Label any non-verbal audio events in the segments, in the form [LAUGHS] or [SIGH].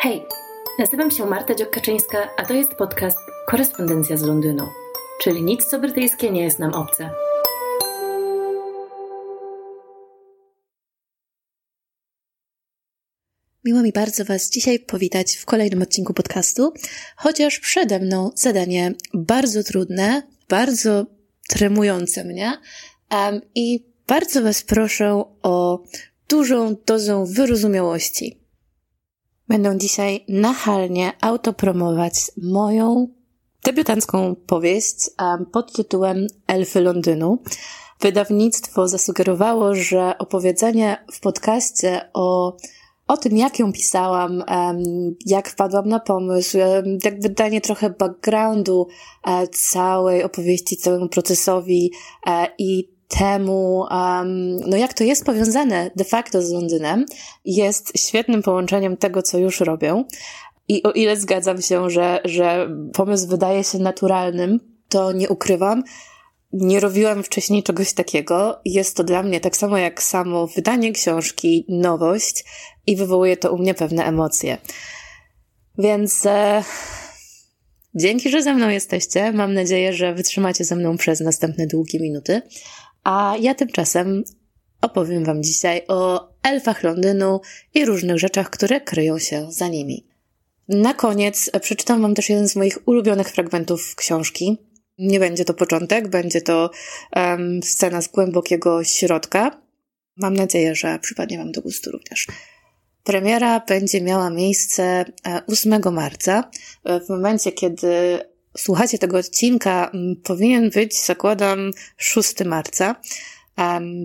Hej, nazywam się Marta Dziokaczyńska, a to jest podcast Korespondencja z Londynu, czyli nic co brytyjskie nie jest nam obce. Miło mi bardzo Was dzisiaj powitać w kolejnym odcinku podcastu, chociaż przede mną zadanie bardzo trudne, bardzo tremujące mnie um, i bardzo Was proszę o dużą dozę wyrozumiałości. Będę dzisiaj nachalnie autopromować moją debiutancką powieść pod tytułem Elfy Londynu. Wydawnictwo zasugerowało, że opowiedzenie w podcaście o o tym, jak ją pisałam, jak wpadłam na pomysł, jakby danie trochę backgroundu całej opowieści, całemu procesowi i temu, no jak to jest powiązane de facto z Londynem, jest świetnym połączeniem tego, co już robią. I o ile zgadzam się, że, że pomysł wydaje się naturalnym, to nie ukrywam, nie robiłam wcześniej czegoś takiego. Jest to dla mnie tak samo jak samo wydanie książki, nowość i wywołuje to u mnie pewne emocje. Więc e, dzięki, że ze mną jesteście. Mam nadzieję, że wytrzymacie ze mną przez następne długie minuty. A ja tymczasem opowiem Wam dzisiaj o elfach Londynu i różnych rzeczach, które kryją się za nimi. Na koniec przeczytam Wam też jeden z moich ulubionych fragmentów książki. Nie będzie to początek, będzie to um, scena z głębokiego środka. Mam nadzieję, że przypadnie Wam do gustu również. Premiera będzie miała miejsce 8 e, marca. E, w momencie, kiedy słuchacie tego odcinka, powinien być, zakładam, 6 marca.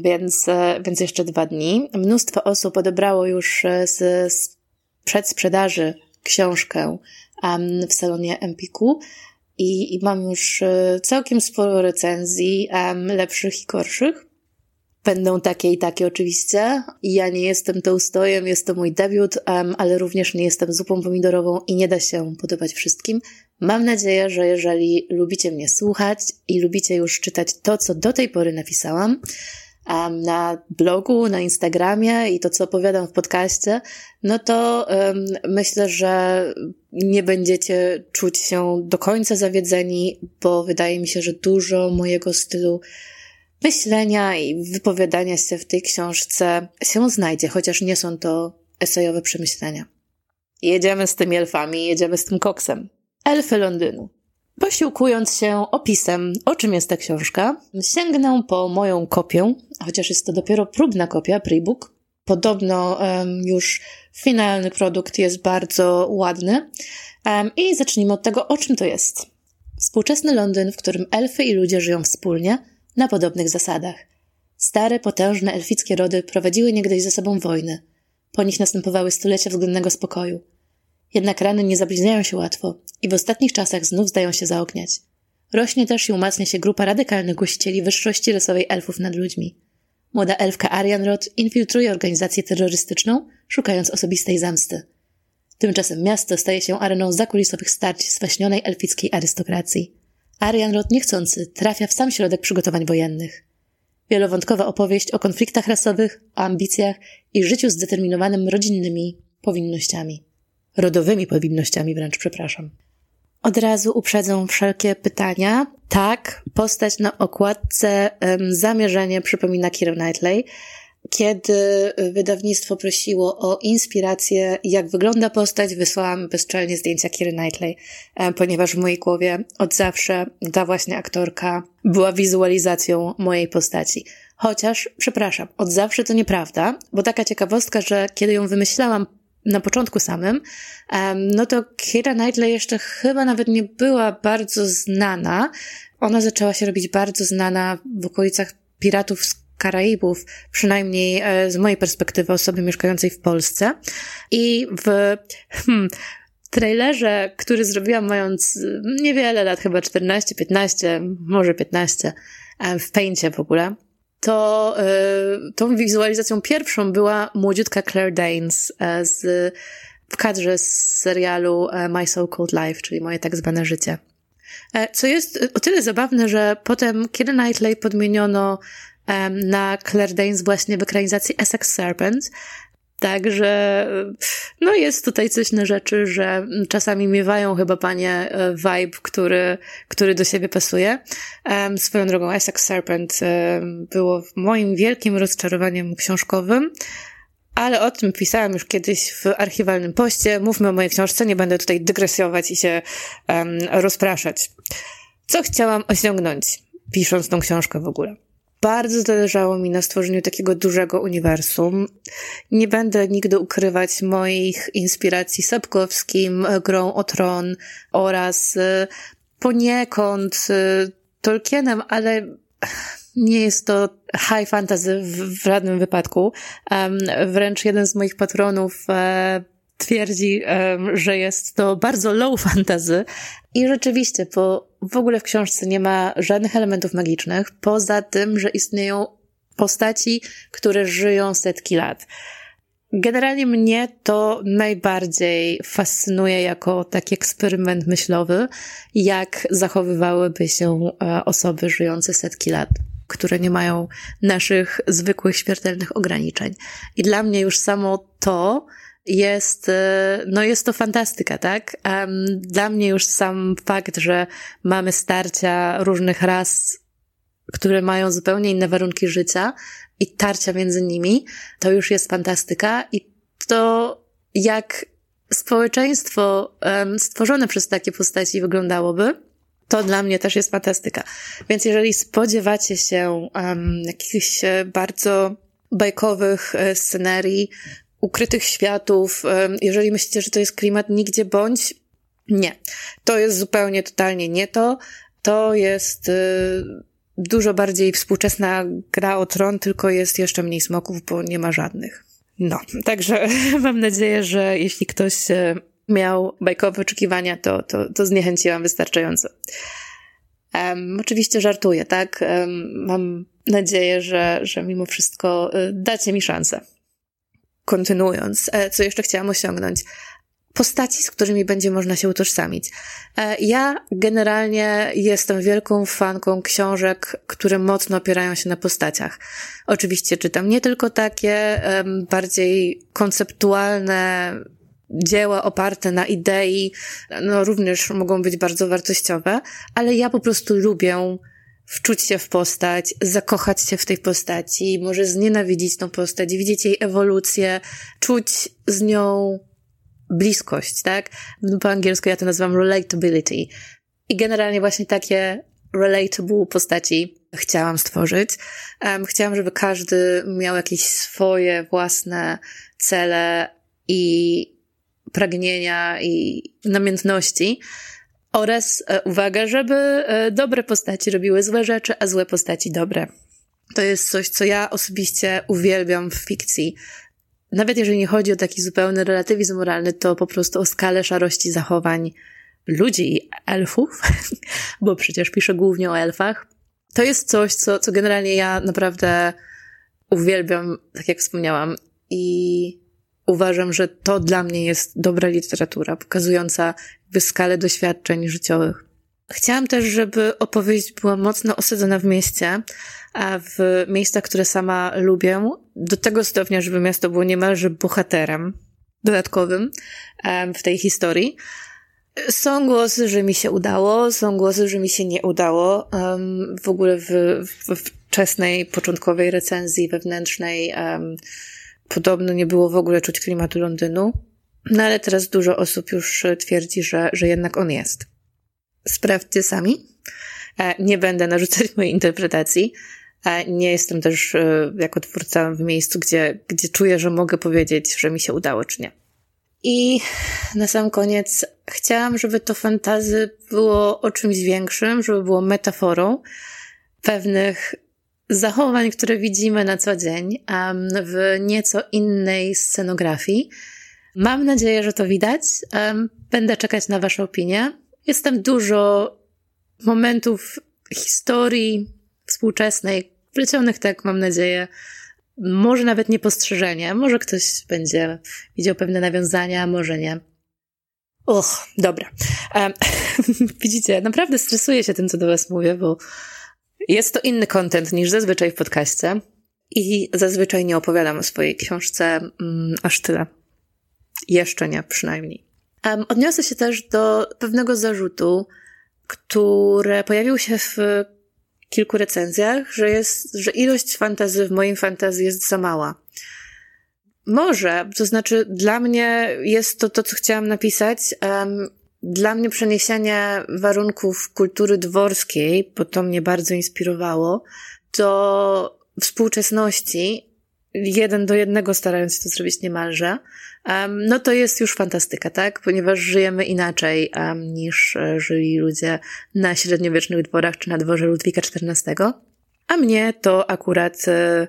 Więc, e, więc jeszcze dwa dni. Mnóstwo osób odebrało już z, z przedsprzedaży książkę w salonie Empiku i, i mam już całkiem sporo recenzji, lepszych i gorszych. Będą takie i takie oczywiście. Ja nie jestem tą ustojem, jest to mój debiut, um, ale również nie jestem zupą pomidorową i nie da się podobać wszystkim. Mam nadzieję, że jeżeli lubicie mnie słuchać i lubicie już czytać to, co do tej pory napisałam, na blogu, na Instagramie i to, co opowiadam w podcaście, no to um, myślę, że nie będziecie czuć się do końca zawiedzeni, bo wydaje mi się, że dużo mojego stylu myślenia i wypowiadania się w tej książce się znajdzie, chociaż nie są to esejowe przemyślenia. Jedziemy z tymi elfami, jedziemy z tym koksem. Elfy Londynu. Posiłkując się opisem, o czym jest ta książka, sięgnę po moją kopię, chociaż jest to dopiero próbna kopia, pre-book. Podobno um, już finalny produkt jest bardzo ładny. Um, I zacznijmy od tego, o czym to jest. Współczesny Londyn, w którym elfy i ludzie żyją wspólnie – na podobnych zasadach. Stare, potężne elfickie rody prowadziły niegdyś ze sobą wojny. Po nich następowały stulecia względnego spokoju. Jednak rany nie zabliźniają się łatwo i w ostatnich czasach znów zdają się zaogniać. Rośnie też i umacnia się grupa radykalnych głosicieli wyższości rasowej elfów nad ludźmi. Młoda elfka Arianrod infiltruje organizację terrorystyczną, szukając osobistej zemsty. Tymczasem miasto staje się areną zakulisowych starć zwaśnionej elfickiej arystokracji. Arian niechcący trafia w sam środek przygotowań wojennych. Wielowątkowa opowieść o konfliktach rasowych, o ambicjach i życiu zdeterminowanym rodzinnymi powinnościami. Rodowymi powinnościami wręcz, przepraszam. Od razu uprzedzą wszelkie pytania. Tak, postać na okładce um, zamierzenie przypomina Kira Knightley, kiedy wydawnictwo prosiło o inspirację, jak wygląda postać, wysłałam bezczelnie zdjęcia Kiry Knightley, ponieważ w mojej głowie od zawsze ta właśnie aktorka była wizualizacją mojej postaci. Chociaż, przepraszam, od zawsze to nieprawda, bo taka ciekawostka, że kiedy ją wymyślałam na początku samym, no to Kira Knightley jeszcze chyba nawet nie była bardzo znana. Ona zaczęła się robić bardzo znana w okolicach Piratów z Karaibów, przynajmniej e, z mojej perspektywy osoby mieszkającej w Polsce. I w hmm, trailerze, który zrobiłam mając niewiele lat, chyba 14, 15, może 15, e, w Paincie w ogóle, to y, tą wizualizacją pierwszą była młodziutka Claire Danes z, w kadrze z serialu My So Called Life, czyli moje tak zwane życie. Co jest o tyle zabawne, że potem kiedy Knightley podmieniono na Claire Danes właśnie w ekranizacji Essex Serpent. Także no jest tutaj coś na rzeczy, że czasami miewają chyba panie e, vibe, który, który do siebie pasuje. Um, swoją drogą Essex Serpent um, było moim wielkim rozczarowaniem książkowym. Ale o tym pisałam już kiedyś w archiwalnym poście. Mówmy o mojej książce, nie będę tutaj dygresjować i się um, rozpraszać. Co chciałam osiągnąć, pisząc tą książkę w ogóle? Bardzo zależało mi na stworzeniu takiego dużego uniwersum. Nie będę nigdy ukrywać moich inspiracji Sapkowskim, grą o tron oraz y, poniekąd y, Tolkienem, ale nie jest to high fantasy w, w żadnym wypadku. Wręcz jeden z moich patronów e, twierdzi, że jest to bardzo low fantasy. I rzeczywiście, bo w ogóle w książce nie ma żadnych elementów magicznych, poza tym, że istnieją postaci, które żyją setki lat. Generalnie mnie to najbardziej fascynuje jako taki eksperyment myślowy, jak zachowywałyby się e, osoby żyjące setki lat które nie mają naszych zwykłych śmiertelnych ograniczeń. I dla mnie już samo to jest, e, no jest to fantastyka, tak? Dla mnie już sam fakt, że mamy starcia różnych ras, które mają zupełnie inne warunki życia i tarcia między nimi, to już jest fantastyka i to jak społeczeństwo stworzone przez takie postaci wyglądałoby, to dla mnie też jest fantastyka. Więc jeżeli spodziewacie się um, jakichś e, bardzo bajkowych e, scenerii, ukrytych światów, jeżeli myślicie, że to jest klimat nigdzie bądź, nie. To jest zupełnie, totalnie nie to. To jest y, dużo bardziej współczesna gra o tron, tylko jest jeszcze mniej smoków, bo nie ma żadnych. No, [LAUGHS] także [LAUGHS] mam nadzieję, że jeśli ktoś miał bajkowe oczekiwania, to, to, to zniechęciłam wystarczająco. Um, oczywiście żartuję, tak? Um, mam nadzieję, że, że mimo wszystko y, dacie mi szansę. Kontynuując, e, co jeszcze chciałam osiągnąć? Postaci, z którymi będzie można się utożsamić. E, ja generalnie jestem wielką fanką książek, które mocno opierają się na postaciach. Oczywiście czytam nie tylko takie bardziej konceptualne, dzieła oparte na idei, no również mogą być bardzo wartościowe, ale ja po prostu lubię wczuć się w postać, zakochać się w tej postaci, może znienawidzić tą postać, widzieć jej ewolucję, czuć z nią bliskość, tak? Po angielsku ja to nazywam relatability. I generalnie właśnie takie relatable postaci chciałam stworzyć. Um, chciałam, żeby każdy miał jakieś swoje własne cele i pragnienia i namiętności. Oraz e, uwaga, żeby e, dobre postaci robiły złe rzeczy, a złe postaci dobre. To jest coś, co ja osobiście uwielbiam w fikcji. Nawet jeżeli nie chodzi o taki zupełny relatywizm moralny, to po prostu o skalę szarości zachowań ludzi i elfów, [LAUGHS] bo przecież piszę głównie o elfach. To jest coś, co, co generalnie ja naprawdę uwielbiam, tak jak wspomniałam. I uważam, że to dla mnie jest dobra literatura, pokazująca jakby skalę doświadczeń życiowych. Chciałam też, żeby opowieść była mocno osadzona w mieście, a w miejscach, które sama lubię, do tego stopnia, żeby miasto było niemalże bohaterem dodatkowym w tej historii. Są głosy, że mi się udało, są głosy, że mi się nie udało. W ogóle w, w wczesnej, początkowej recenzji wewnętrznej podobno nie było w ogóle czuć klimatu Londynu, no ale teraz dużo osób już twierdzi, że, że jednak on jest. Sprawdźcie sami. E, nie będę narzucać mojej interpretacji. E, nie jestem też e, jako twórca w miejscu, gdzie, gdzie czuję, że mogę powiedzieć, że mi się udało, czy nie. I na sam koniec chciałam, żeby to fantazy było o czymś większym, żeby było metaforą pewnych zachowań, które widzimy na co dzień w nieco innej scenografii. Mam nadzieję, że to widać. Będę czekać na Wasze opinie. Jestem dużo momentów historii współczesnej, wplecionych tak, mam nadzieję, może nawet niepostrzeżenie, może ktoś będzie widział pewne nawiązania, może nie. Och, dobra. Um, [LAUGHS] widzicie, naprawdę stresuję się tym, co do Was mówię, bo jest to inny content niż zazwyczaj w podcaście. i zazwyczaj nie opowiadam o swojej książce mm, aż tyle. Jeszcze nie, przynajmniej. Um, odniosę się też do pewnego zarzutu, które pojawił się w kilku recenzjach, że jest, że ilość fantazy w moim fantazji jest za mała. Może, to znaczy dla mnie jest to to, co chciałam napisać. Um, dla mnie przeniesienie warunków kultury dworskiej, bo to mnie bardzo inspirowało, do współczesności, jeden do jednego starając się to zrobić niemalże, no to jest już fantastyka, tak? Ponieważ żyjemy inaczej niż e, żyli ludzie na średniowiecznych dworach czy na dworze Ludwika XIV. A mnie to akurat e,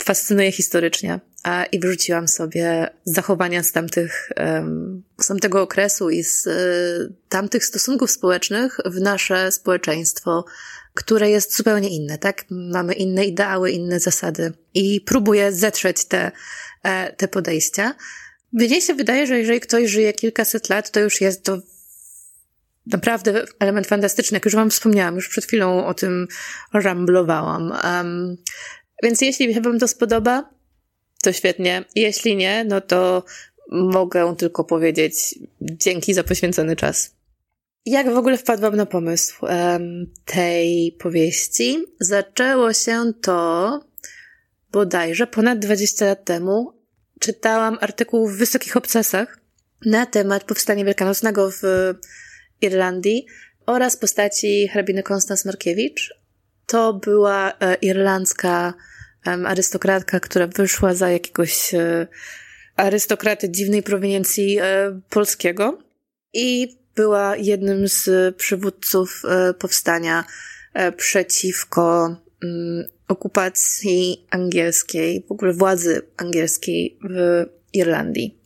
fascynuje historycznie. I wyrzuciłam sobie zachowania z tamtych, z tamtego okresu i z y, tamtych stosunków społecznych w nasze społeczeństwo, które jest zupełnie inne, tak? Mamy inne ideały, inne zasady i próbuję zetrzeć te, e, te podejścia. Mnie się wydaje, że jeżeli ktoś żyje kilkaset lat, to już jest to naprawdę element fantastyczny. Jak już wam wspomniałam, już przed chwilą o tym ramblowałam. Um, więc jeśli wam to spodoba, to świetnie. Jeśli nie, no to mogę tylko powiedzieć dzięki za poświęcony czas. Jak w ogóle wpadłam na pomysł um, tej powieści? Zaczęło się to bodajże ponad 20 lat temu. Czytałam artykuł w Wysokich Obcasach na temat powstania wielkanocnego w Irlandii oraz postaci hrabiny Konstans Markiewicz. To była e, irlandzka arystokratka, która wyszła za jakiegoś e, arystokraty dziwnej proweniencji e, polskiego i była jednym z przywódców e, powstania przeciwko mm, okupacji angielskiej, w ogóle władzy angielskiej w Irlandii.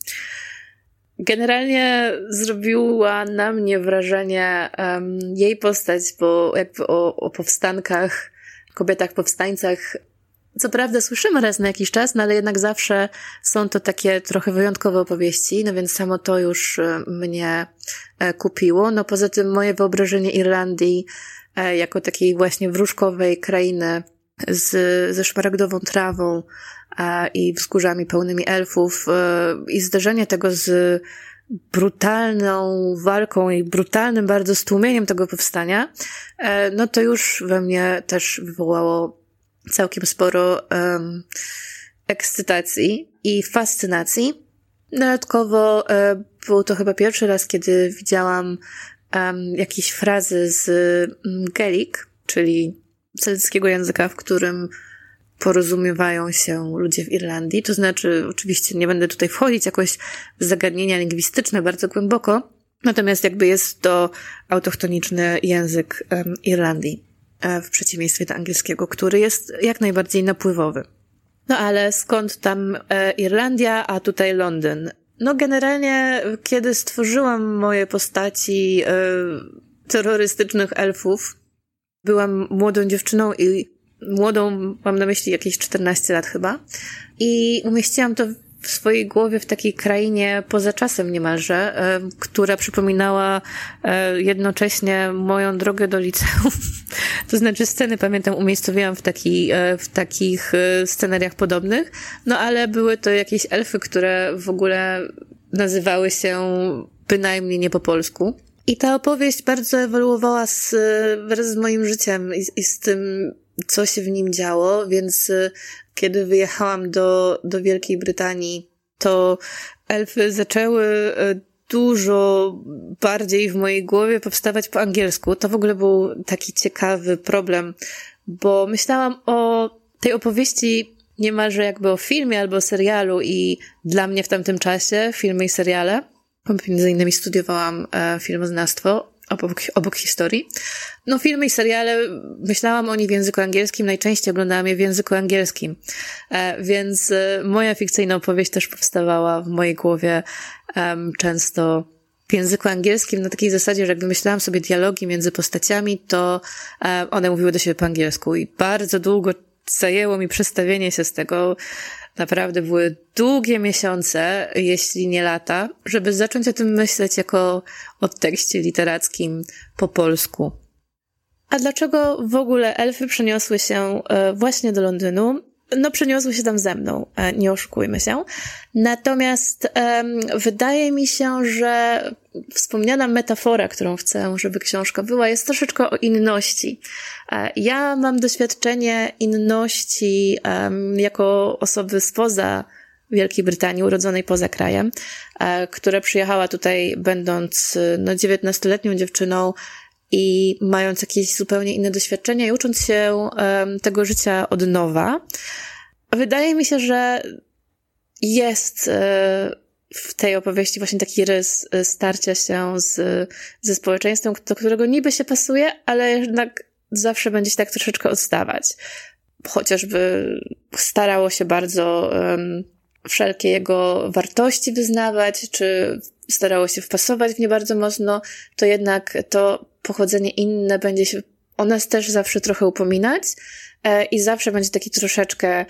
Generalnie zrobiła na mnie wrażenie um, jej postać, bo jakby o, o powstankach, kobietach powstańcach co prawda słyszymy raz na jakiś czas, no ale jednak zawsze są to takie trochę wyjątkowe opowieści, no więc samo to już e, mnie e, kupiło. No poza tym moje wyobrażenie Irlandii e, jako takiej właśnie wróżkowej krainy z, ze szmaragdową trawą i wzgórzami pełnymi elfów i zderzenie tego z brutalną walką i brutalnym bardzo stłumieniem tego powstania, no to już we mnie też wywołało całkiem sporo um, ekscytacji i fascynacji. Dodatkowo um, był to chyba pierwszy raz, kiedy widziałam um, jakieś frazy z um, Gaelic, czyli celtyckiego języka, w którym porozumiewają się ludzie w Irlandii. To znaczy, oczywiście nie będę tutaj wchodzić jakoś w zagadnienia lingwistyczne bardzo głęboko, natomiast jakby jest to autochtoniczny język um, Irlandii. E, w przeciwieństwie do angielskiego, który jest jak najbardziej napływowy. No ale skąd tam e, Irlandia, a tutaj Londyn? No generalnie, kiedy stworzyłam moje postaci e, terrorystycznych elfów, byłam młodą dziewczyną i młodą, mam na myśli jakieś 14 lat chyba, i umieściłam to w swojej głowie w takiej krainie poza czasem niemalże, która przypominała e, jednocześnie moją drogę do liceum. [LAUGHS] To znaczy sceny, pamiętam, umiejscowiłam w, taki, e, w takich e, scenariach podobnych, no ale były to jakieś elfy, które w ogóle nazywały się bynajmniej nie po polsku. I ta opowieść bardzo ewoluowała z, wraz z moim życiem i, i z tym, co się w nim działo, więc kiedy wyjechałam do, do Wielkiej Brytanii, to elfy zaczęły e, dużo bardziej w mojej głowie powstawać po angielsku. To w ogóle był taki ciekawy problem, bo myślałam o tej opowieści niemalże jakby o filmie albo o serialu i dla mnie w tamtym czasie filmy i seriale, między innymi studiowałam e, filmoznawstwo, obok, obok historii. No, filmy i seriale, myślałam o nich w języku angielskim, najczęściej oglądałam je w języku angielskim. E, więc e, moja fikcyjna opowieść też powstawała w mojej głowie często w języku angielskim na takiej zasadzie, że jak wymyślałam sobie dialogi między postaciami, to um, one mówiły do siebie po angielsku i bardzo długo zajęło mi przestawienie się z tego, Naprawdę były długie miesiące, jeśli nie lata, żeby zacząć o tym myśleć jako o tekście literackim po polsku. A dlaczego w ogóle elfy przeniosły się e, właśnie do Londynu? no przeniosły się tam ze mną, e, nie oszukujmy się. Natomiast um, wydaje mi się, że wspomniana metafora, którą chcę, żeby książka była, jest troszeczkę o inności. E, ja mam doświadczenie inności jako osoby spoza Wielkiej Brytanii, urodzonej poza krajem, e, która przyjechała tutaj będąc no, 19-letnią dziewczyną i mając jakieś zupełnie inne doświadczenia i ucząc się tego życia od nowa. Wydaje mi się, że jest e, w tej opowieści właśnie taki rys starcia się z, ze społeczeństwem, do którego niby się pasuje, ale jednak zawsze będzie się tak troszeczkę odstawać. Chociażby starało się bardzo um, wszelkie jego wartości wyznawać, czy starało się wpasować w nie bardzo mocno, to jednak to pochodzenie inne będzie się o nas też zawsze trochę upominać e, i zawsze będzie taki troszeczkę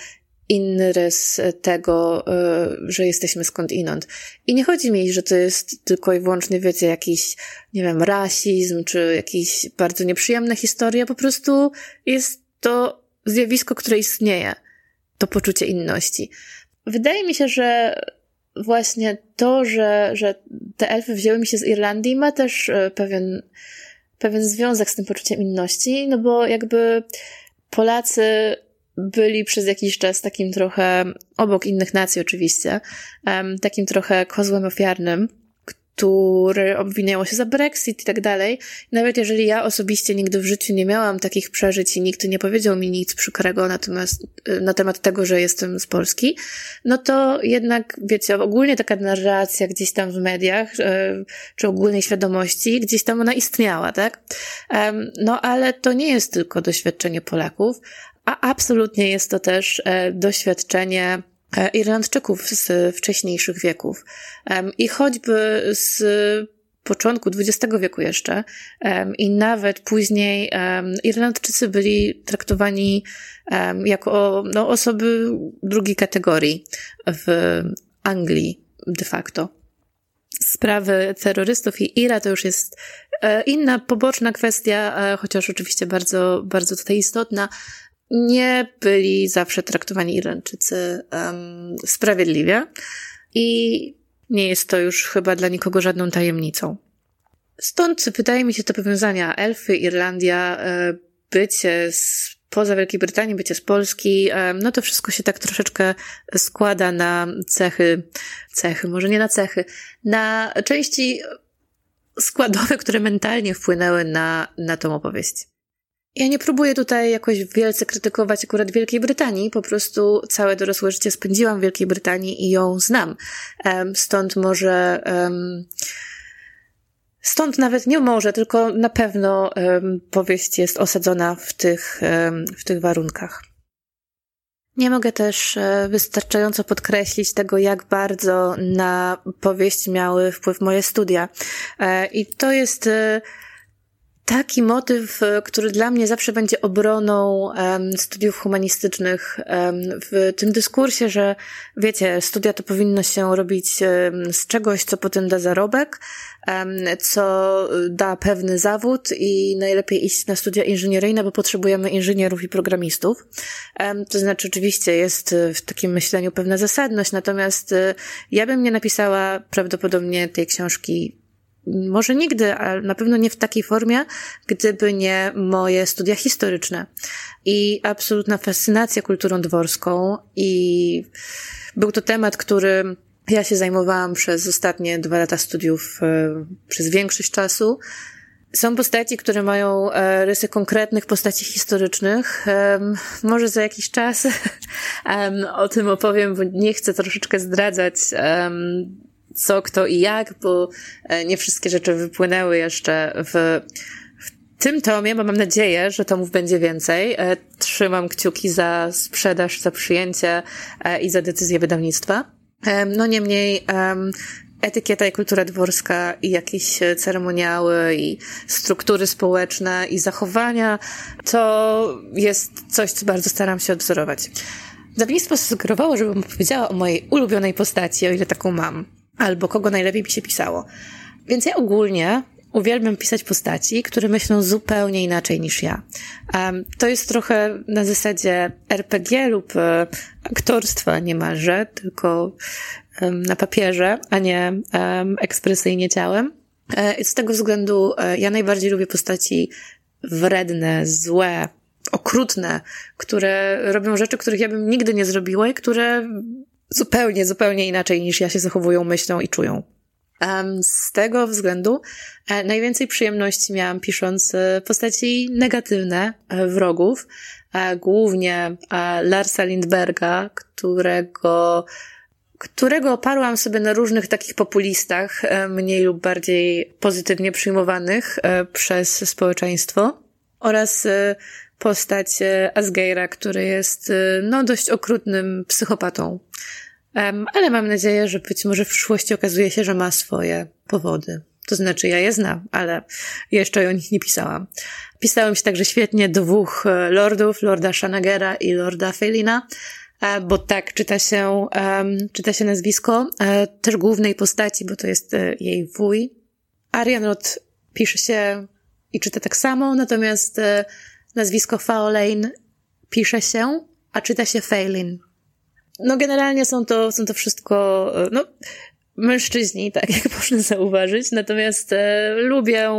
inny rys tego, e, że jesteśmy skąd inąd. I nie chodzi mi, że to jest tylko i wyłącznie, wiecie, jakiś, nie wiem, rasizm, czy jakieś bardzo nieprzyjemne historie, po prostu jest to zjawisko, które istnieje. To poczucie inności. Wydaje mi się, że właśnie to, że, że te elfy wzięły mi się z Irlandii, ma też e, pewien, pewien związek z tym poczuciem inności, no bo jakby Polacy byli przez jakiś czas takim trochę, obok innych nacji oczywiście, takim trochę kozłem ofiarnym które obwiniało się za Brexit i tak dalej. Nawet jeżeli ja osobiście nigdy w życiu nie miałam takich przeżyć i nikt nie powiedział mi nic przykrego natomiast, na temat tego, że jestem z Polski, no to jednak, wiecie, ogólnie taka narracja gdzieś tam w mediach, y, czy ogólnej świadomości, gdzieś tam ona istniała, tak? No ale to nie jest tylko doświadczenie Polaków, a absolutnie jest to też e, doświadczenie E, Irlandczyków z wcześniejszych wieków. I choćby z początku XX wieku jeszcze i nawet później Irlandczycy byli traktowani jako no, osoby drugiej kategorii w Anglii de facto. Sprawy terrorystów i IRA to już jest e, inna, poboczna kwestia, chociaż oczywiście bardzo, bardzo tutaj istotna nie byli zawsze traktowani Irlandczycy um, sprawiedliwie i nie jest to już chyba dla nikogo żadną tajemnicą. Stąd wydaje mi się to powiązania elfy, Irlandia, e, bycie z poza Wielkiej Brytanii, bycie z Polski, no to wszystko się tak troszeczkę składa na cechy, cechy, może nie na cechy, na części składowe, które mentalnie wpłynęły na, na tą opowieść. Ja nie próbuję tutaj jakoś wielce krytykować akurat Wielkiej Brytanii, po prostu całe dorosłe życie spędziłam w Wielkiej Brytanii i ją znam. Stąd może, stąd nawet nie może, tylko na pewno powieść jest osadzona w tych, w tych warunkach. Nie mogę też e, wystarczająco podkreślić tego, jak bardzo na powieść miały wpływ moje studia. E, I to jest e, taki motyw, e, który dla mnie zawsze będzie obroną um, studiów humanistycznych um, w tym dyskursie, że wiecie, studia to powinno się robić um, z czegoś, co potem da zarobek, co da pewny zawód i najlepiej iść na studia inżynieryjne, bo potrzebujemy inżynierów i programistów. To znaczy, oczywiście jest w takim myśleniu pewna zasadność, natomiast e, ja bym nie napisała prawdopodobnie tej książki może nigdy, ale na pewno nie w takiej formie, gdyby nie moje studia historyczne i absolutna fascynacja kulturą dworską i był to temat, który ja się zajmowałam przez ostatnie dwa lata studiów, e, przez większość czasu. Są postaci, które mają e, rysy konkretnych postaci historycznych. Może za jakiś czas [LAUGHS] o tym opowiem, bo nie chcę troszeczkę zdradzać co, kto i jak, bo e, nie wszystkie rzeczy wypłynęły jeszcze w, w tym tomie, bo mam nadzieję, że tomów będzie więcej. E, trzymam kciuki za sprzedaż, za przyjęcie e, i za decyzję wydawnictwa. No niemniej, etykieta i kultura dworska i jakieś ceremoniały i struktury społeczne i zachowania to jest coś, co bardzo staram się odwzorować. Wydawnictwo sugerowało, żebym opowiedziała o mojej ulubionej postaci, o ile taką mam albo kogo najlepiej mi się pisało. Więc ja ogólnie uwielbiam pisać postaci, które myślą zupełnie inaczej niż ja. Um, to jest trochę na zasadzie RPG lub e, aktorstwa niemalże, tylko na papierze, a nie ekspresyjnie ciałem. E, z tego względu e, ja najbardziej lubię postaci wredne, złe, okrutne, które robią rzeczy, których ja bym nigdy nie zrobiła i które zupełnie, zupełnie inaczej niż ja się zachowują, myślą i czują. Z tego względu e, najwięcej przyjemności miałam pisząc e, postaci negatywne e, wrogów, głównie Larsa Lindberga, którego którego oparłam sobie na różnych takich populistach, mniej lub bardziej pozytywnie przyjmowanych przez społeczeństwo, oraz postać Asgeira, który jest no, dość okrutnym psychopatą. Um, ale mam nadzieję, że być może w przyszłości okazuje się, że ma swoje powody. To znaczy, ja je znam, ale jeszcze o nich nie pisałam. Pisałem się także świetnie dwóch e, lordów, lorda Shanagera i lorda Felina, e, bo tak czyta się, um, czyta się nazwisko e, też głównej postaci, bo to jest jej wuj. Arianrod pisze się i czyta tak samo, natomiast nazwisko Faolain pisze się, a czyta się Feilin. No generalnie są to, są to wszystko, e, no, mężczyźni, tak jak [LAUGHS] można zauważyć, natomiast e, lubię,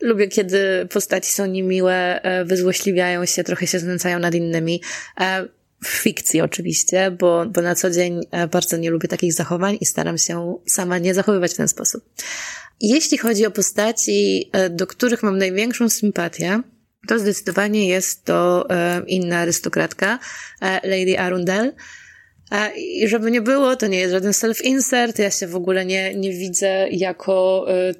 lubię, kiedy postaci są niemiłe, e, wyzłośliwiają się, trochę się znęcają nad innymi. E, w fikcji oczywiście, bo, bo na co dzień e, bardzo nie lubię takich zachowań i staram się sama nie zachowywać w ten sposób. Jeśli chodzi o postaci, e, do których mam największą sympatię, to zdecydowanie jest to inna arystokratka, Lady Arundel, i żeby nie było, to nie jest żaden self-insert, ja się w ogóle nie, nie widzę jako y,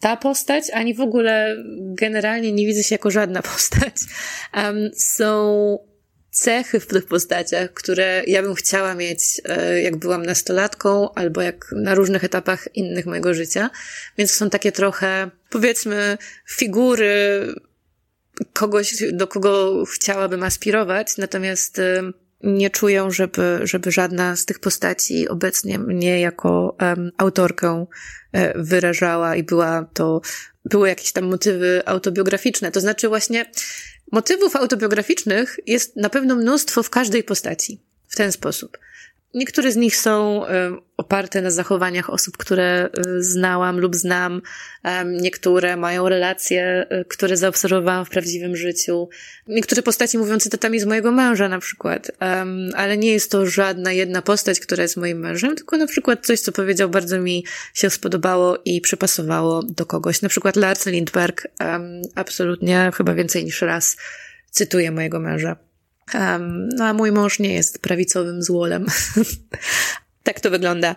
ta postać, ani w ogóle generalnie nie widzę się jako żadna [LAUGHS] postać. Um, są cechy w tych postaciach, które ja bym chciała mieć, y, jak byłam nastolatką, albo jak na różnych etapach innych mojego życia. Więc są takie trochę, powiedzmy, figury kogoś, do kogo chciałabym aspirować, natomiast nie czuję, żeby, żeby żadna z tych postaci obecnie mnie jako um, autorkę e, wyrażała i była to, były jakieś tam motywy autobiograficzne. To znaczy właśnie motywów autobiograficznych jest na pewno mnóstwo w każdej postaci. W ten sposób. Niektóre z nich są oparte na zachowaniach osób, które y, znałam lub znam. Niektóre mają relacje, które zaobserwowałam w prawdziwym życiu. Niektóre postaci mówią cytatami z mojego męża na przykład. Ale nie jest to żadna jedna postać, która jest moim mężem, tylko na przykład coś, co powiedział, bardzo mi się spodobało i przypasowało do kogoś. Na przykład Lars Lindberg absolutnie chyba więcej niż raz cytuje mojego męża. Um, no a mój mąż nie jest prawicowym złolem. [LAUGHS] tak to wygląda.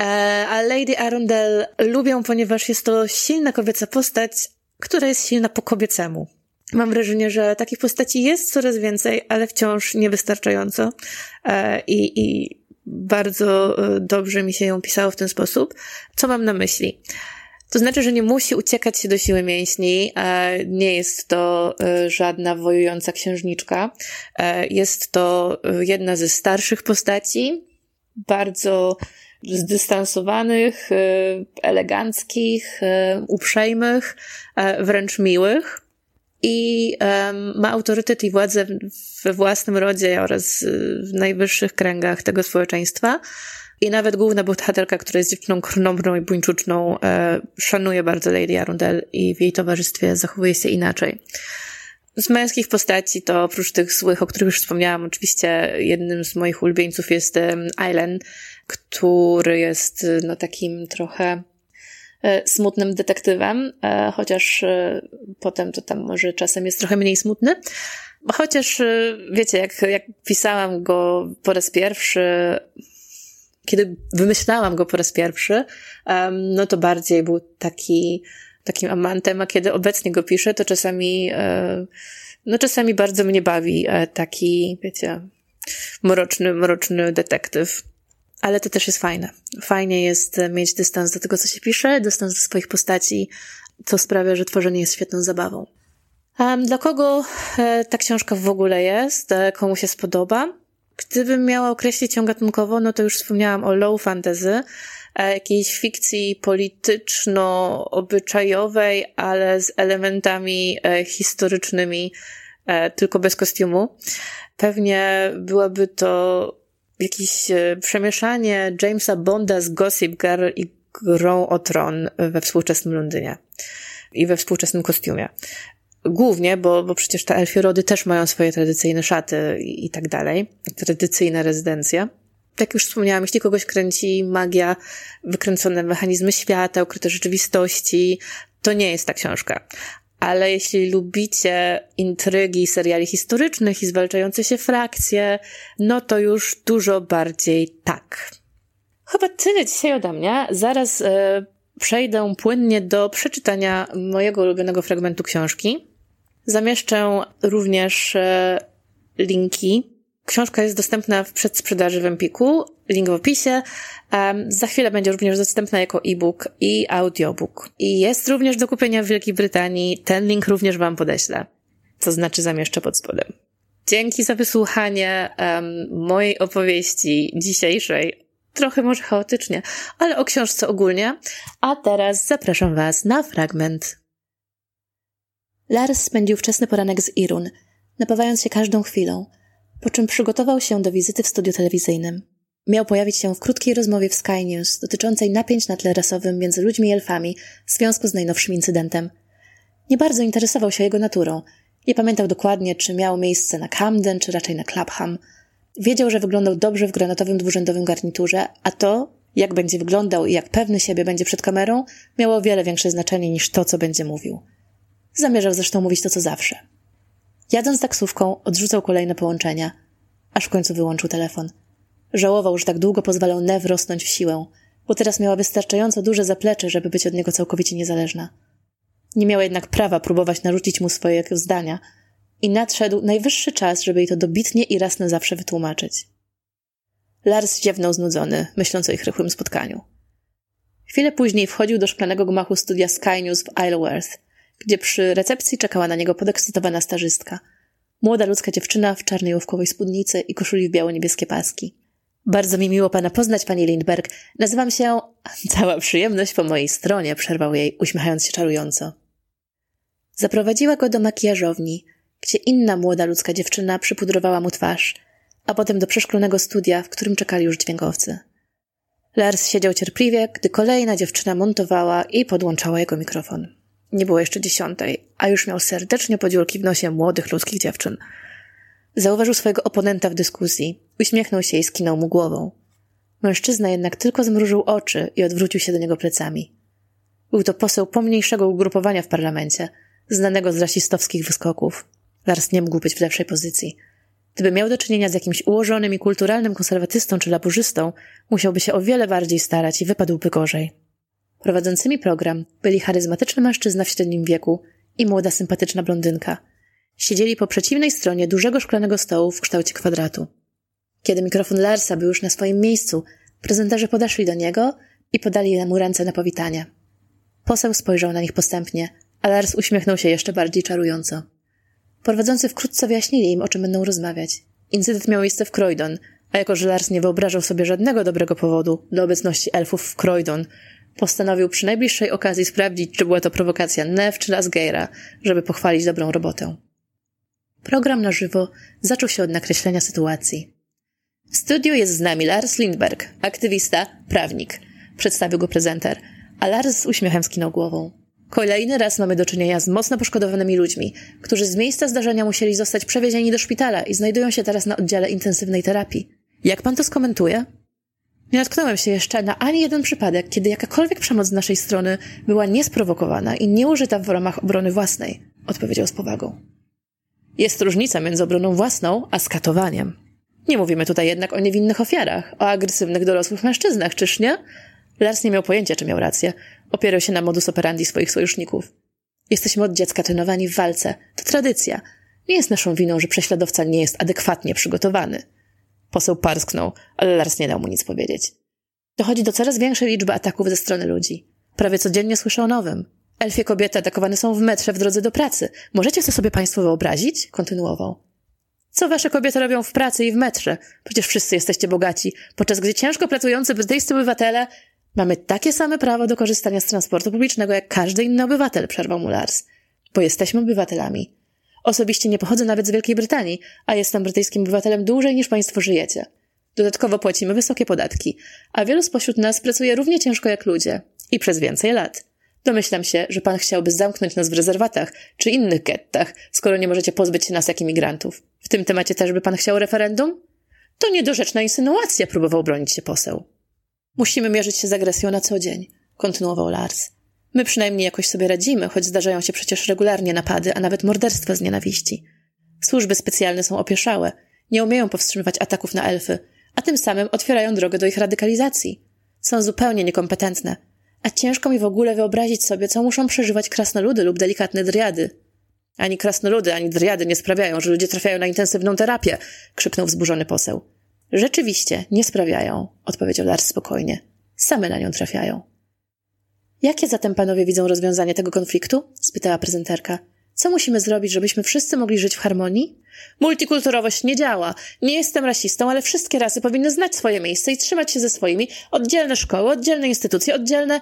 E, a Lady Arundel lubią, ponieważ jest to silna kobieca postać, która jest silna po kobiecemu. Mam wrażenie, że takich postaci jest coraz więcej, ale wciąż niewystarczająco. E, I, i bardzo e, dobrze mi się ją pisało w ten sposób. Co mam na myśli? To znaczy, że nie musi uciekać się do siły mięśni, nie jest to e, żadna wojująca księżniczka. E, jest to e, jedna ze starszych postaci, bardzo zdystansowanych, eleganckich, uprzejmych, wręcz miłych. I ma autorytet i władzę we własnym rodzie oraz w najwyższych kręgach tego społeczeństwa. I nawet główna bohaterka, która jest dziewczyną krnąbrną i buńczuczną, e, szanuje bardzo Lady Arundel i w jej towarzystwie zachowuje się inaczej. Z męskich postaci to oprócz tych złych, o których już wspomniałam, oczywiście jednym z moich ulubieńców jest Ailen, który jest no takim trochę e, smutnym detektywem, e, chociaż e, potem to tam może czasem jest trochę mniej smutny. Chociaż wiecie, jak, jak pisałam go po raz pierwszy, kiedy wymyślałam go po raz pierwszy, um, no to bardziej był taki, takim amantem, a kiedy obecnie go piszę, to czasami, e, no czasami bardzo mnie bawi e, taki, wiecie, mroczny, mroczny detektyw. Ale to też jest fajne. Fajnie jest mieć dystans do tego, co się pisze, dystans do swoich postaci, co sprawia, że tworzenie jest świetną zabawą. Dla kogo e, ta książka w ogóle jest, e, komu się spodoba? Gdybym miała określić ją gatunkowo, no to już wspomniałam o low fantasy. e, jakiejś fikcji polityczno-obyczajowej, ale z elementami e, historycznymi, e, tylko bez kostiumu. Pewnie byłoby to jakieś przemieszanie Jamesa Bonda z Gossip Girl i grą o tron we współczesnym Londynie i we współczesnym kostiumie. Głównie, bo, bo przecież te elfiorody też mają swoje tradycyjne szaty i, i tak dalej, tradycyjne rezydencje. Jak już wspomniałam, jeśli kogoś kręci magia, wykręcone mechanizmy świata, ukryte rzeczywistości, to nie jest ta książka. Ale jeśli lubicie intrygi seriali historycznych i zwalczające się frakcje, no to już dużo bardziej tak. Chyba tyle dzisiaj ode mnie. Zaraz e, przejdę płynnie do przeczytania mojego ulubionego fragmentu książki. Zamieszczę również e, linki. Książka jest dostępna w przedsprzedaży w Empiku, link w opisie. Za chwilę będzie również dostępna jako e-book i audiobook. I jest również do kupienia w Wielkiej Brytanii. Ten link również Wam podeślę. To znaczy zamieszczę pod spodem. Dzięki za wysłuchanie mojej opowieści dzisiejszej trochę może chaotycznie, ale o książce ogólnie. A teraz zapraszam Was na fragment. Lars spędził wczesny poranek z Irun, napawając się każdą chwilą, po czym przygotował się do wizyty w studiu telewizyjnym. Miał pojawić się w krótkiej rozmowie w Sky News dotyczącej napięć na tle rasowym między ludźmi i elfami w związku z najnowszym incydentem. Nie bardzo interesował się jego naturą. Nie pamiętał dokładnie, czy miało miejsce na Camden, czy raczej na Clapham – Wiedział, że wyglądał dobrze w granatowym dwurzędowym garniturze, a to, jak będzie wyglądał i jak pewny siebie będzie przed kamerą, miało wiele większe znaczenie niż to, co będzie mówił. Zamierzał zresztą mówić to, co zawsze. Jadąc taksówką, odrzucał kolejne połączenia, aż w końcu wyłączył telefon. Żałował, że tak długo pozwalał Nev rosnąć w siłę, bo teraz miała wystarczająco duże zaplecze, żeby być od niego całkowicie niezależna. Nie miała jednak prawa próbować narzucić mu swojego zdania – i nadszedł najwyższy czas, żeby jej to dobitnie i raz na zawsze wytłumaczyć. Lars ziewnął znudzony, myśląc o ich rychłym spotkaniu. Chwilę później wchodził do szklanego gmachu studia Sky News w Isleworth, gdzie przy recepcji czekała na niego podekscytowana stażystka. Młoda ludzka dziewczyna w czarnej łówkowej spódnicy i koszuli w biało-niebieskie paski. Bardzo mi miło pana poznać, pani Lindberg. Nazywam się... [LAUGHS] Cała przyjemność po mojej stronie, przerwał jej, uśmiechając się czarująco. Zaprowadziła go do makijażowni, gdzie inna młoda ludzka dziewczyna przypudrowała mu twarz, a potem do przeszklonego studia, w którym czekali już dźwiękowcy. Lars siedział cierpliwie, gdy kolejna dziewczyna montowała i podłączała jego mikrofon. Nie było jeszcze dziesiątej, a już miał serdecznie podziurki w nosie młodych ludzkich dziewczyn. Zauważył swojego oponenta w dyskusji, uśmiechnął się i skinął mu głową. Mężczyzna jednak tylko zmrużył oczy i odwrócił się do niego plecami. Był to poseł pomniejszego ugrupowania w parlamencie, znanego z rasistowskich wyskoków. Lars nie mógł być w lepszej pozycji. Gdyby miał do czynienia z jakimś ułożonym i kulturalnym konserwatystą czy laburzystą, musiałby się o wiele bardziej starać i wypadłby gorzej. Prowadzącymi program byli charyzmatyczny mężczyzna w średnim wieku i młoda, sympatyczna blondynka. Siedzieli po przeciwnej stronie dużego szklanego stołu w kształcie kwadratu. Kiedy mikrofon Larsa był już na swoim miejscu, prezenterzy podeszli do niego i podali mu ręce na powitanie. Poseł spojrzał na nich postępnie, a Lars uśmiechnął się jeszcze bardziej czarująco. Prowadzący wkrótce wyjaśnili im, o czym będą rozmawiać. Incydent miał miejsce w Croydon, a jako że Lars nie wyobrażał sobie żadnego dobrego powodu do obecności elfów w Croydon, postanowił przy najbliższej okazji sprawdzić, czy była to prowokacja Nev czy Lasgeira, żeby pochwalić dobrą robotę. Program na żywo zaczął się od nakreślenia sytuacji. W studiu jest z nami Lars Lindberg, aktywista, prawnik. Przedstawił go prezenter, a Lars z uśmiechem skinął głową. Kolejny raz mamy do czynienia z mocno poszkodowanymi ludźmi, którzy z miejsca zdarzenia musieli zostać przewiezieni do szpitala i znajdują się teraz na oddziale intensywnej terapii. Jak pan to skomentuje? Nie natknąłem się jeszcze na ani jeden przypadek, kiedy jakakolwiek przemoc z naszej strony była niesprowokowana i nieużyta w ramach obrony własnej, odpowiedział z powagą. Jest różnica między obroną własną a skatowaniem. Nie mówimy tutaj jednak o niewinnych ofiarach, o agresywnych dorosłych mężczyznach, czyż nie? Lars nie miał pojęcia, czy miał rację. Opierał się na modus operandi swoich sojuszników. Jesteśmy od dziecka trenowani w walce. To tradycja. Nie jest naszą winą, że prześladowca nie jest adekwatnie przygotowany. Poseł parsknął, ale Lars nie dał mu nic powiedzieć. Dochodzi do coraz większej liczby ataków ze strony ludzi. Prawie codziennie słyszę o nowym. Elfie kobiety atakowane są w metrze w drodze do pracy. Możecie to sobie państwo wyobrazić? Kontynuował. Co wasze kobiety robią w pracy i w metrze? Przecież wszyscy jesteście bogaci, podczas gdy ciężko pracujący brytyjscy obywatele Mamy takie same prawo do korzystania z transportu publicznego jak każdy inny obywatel, przerwał mu Lars. Bo jesteśmy obywatelami. Osobiście nie pochodzę nawet z Wielkiej Brytanii, a jestem brytyjskim obywatelem dłużej niż państwo żyjecie. Dodatkowo płacimy wysokie podatki, a wielu spośród nas pracuje równie ciężko jak ludzie i przez więcej lat. Domyślam się, że pan chciałby zamknąć nas w rezerwatach czy innych gettach, skoro nie możecie pozbyć się nas jak imigrantów. W tym temacie też by pan chciał referendum? To niedorzeczna insynuacja, próbował bronić się poseł. Musimy mierzyć się z agresją na co dzień, kontynuował Lars. My przynajmniej jakoś sobie radzimy, choć zdarzają się przecież regularnie napady, a nawet morderstwa z nienawiści. Służby specjalne są opieszałe, nie umieją powstrzymywać ataków na elfy, a tym samym otwierają drogę do ich radykalizacji. Są zupełnie niekompetentne, a ciężko mi w ogóle wyobrazić sobie, co muszą przeżywać krasnoludy lub delikatne driady. Ani krasnoludy, ani driady nie sprawiają, że ludzie trafiają na intensywną terapię, krzyknął wzburzony poseł. Rzeczywiście, nie sprawiają, odpowiedział Lars spokojnie. Same na nią trafiają. Jakie zatem panowie widzą rozwiązanie tego konfliktu? spytała prezenterka. Co musimy zrobić, żebyśmy wszyscy mogli żyć w harmonii? Multikulturowość nie działa. Nie jestem rasistą, ale wszystkie rasy powinny znać swoje miejsce i trzymać się ze swoimi. Oddzielne szkoły, oddzielne instytucje, oddzielne.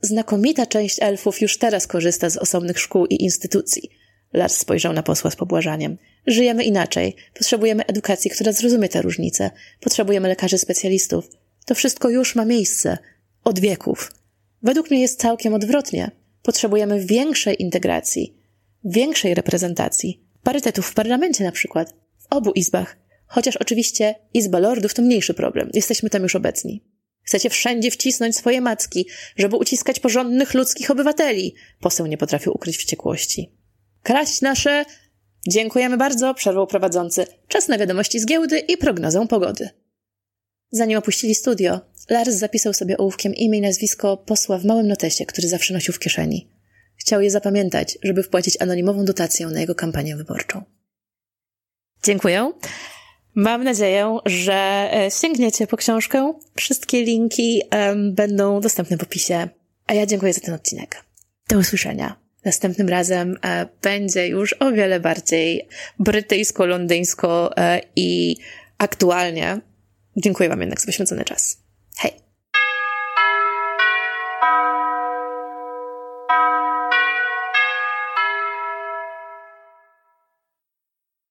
Znakomita część elfów już teraz korzysta z osobnych szkół i instytucji. Lars spojrzał na posła z pobłażaniem. Żyjemy inaczej. Potrzebujemy edukacji, która zrozumie te różnice. Potrzebujemy lekarzy specjalistów. To wszystko już ma miejsce. Od wieków. Według mnie jest całkiem odwrotnie. Potrzebujemy większej integracji, większej reprezentacji, parytetów w parlamencie na przykład, w obu izbach. Chociaż oczywiście Izba Lordów to mniejszy problem. Jesteśmy tam już obecni. Chcecie wszędzie wcisnąć swoje macki, żeby uciskać porządnych ludzkich obywateli. Poseł nie potrafił ukryć wściekłości. Kraść nasze... Dziękujemy bardzo, przerwał prowadzący. Czas na wiadomości z giełdy i prognozę pogody. Zanim opuścili studio, Lars zapisał sobie ołówkiem imię i nazwisko posła w małym notesie, który zawsze nosił w kieszeni. Chciał je zapamiętać, żeby wpłacić anonimową dotację na jego kampanię wyborczą. Dziękuję. Mam nadzieję, że e, sięgniecie po książkę. Wszystkie linki um, będą dostępne w opisie. A ja dziękuję za ten odcinek. Do usłyszenia. Następnym razem e, będzie już o wiele bardziej brytyjsko-londyńsko e, i aktualnie. Dziękuję Wam jednak za poświęcony czas.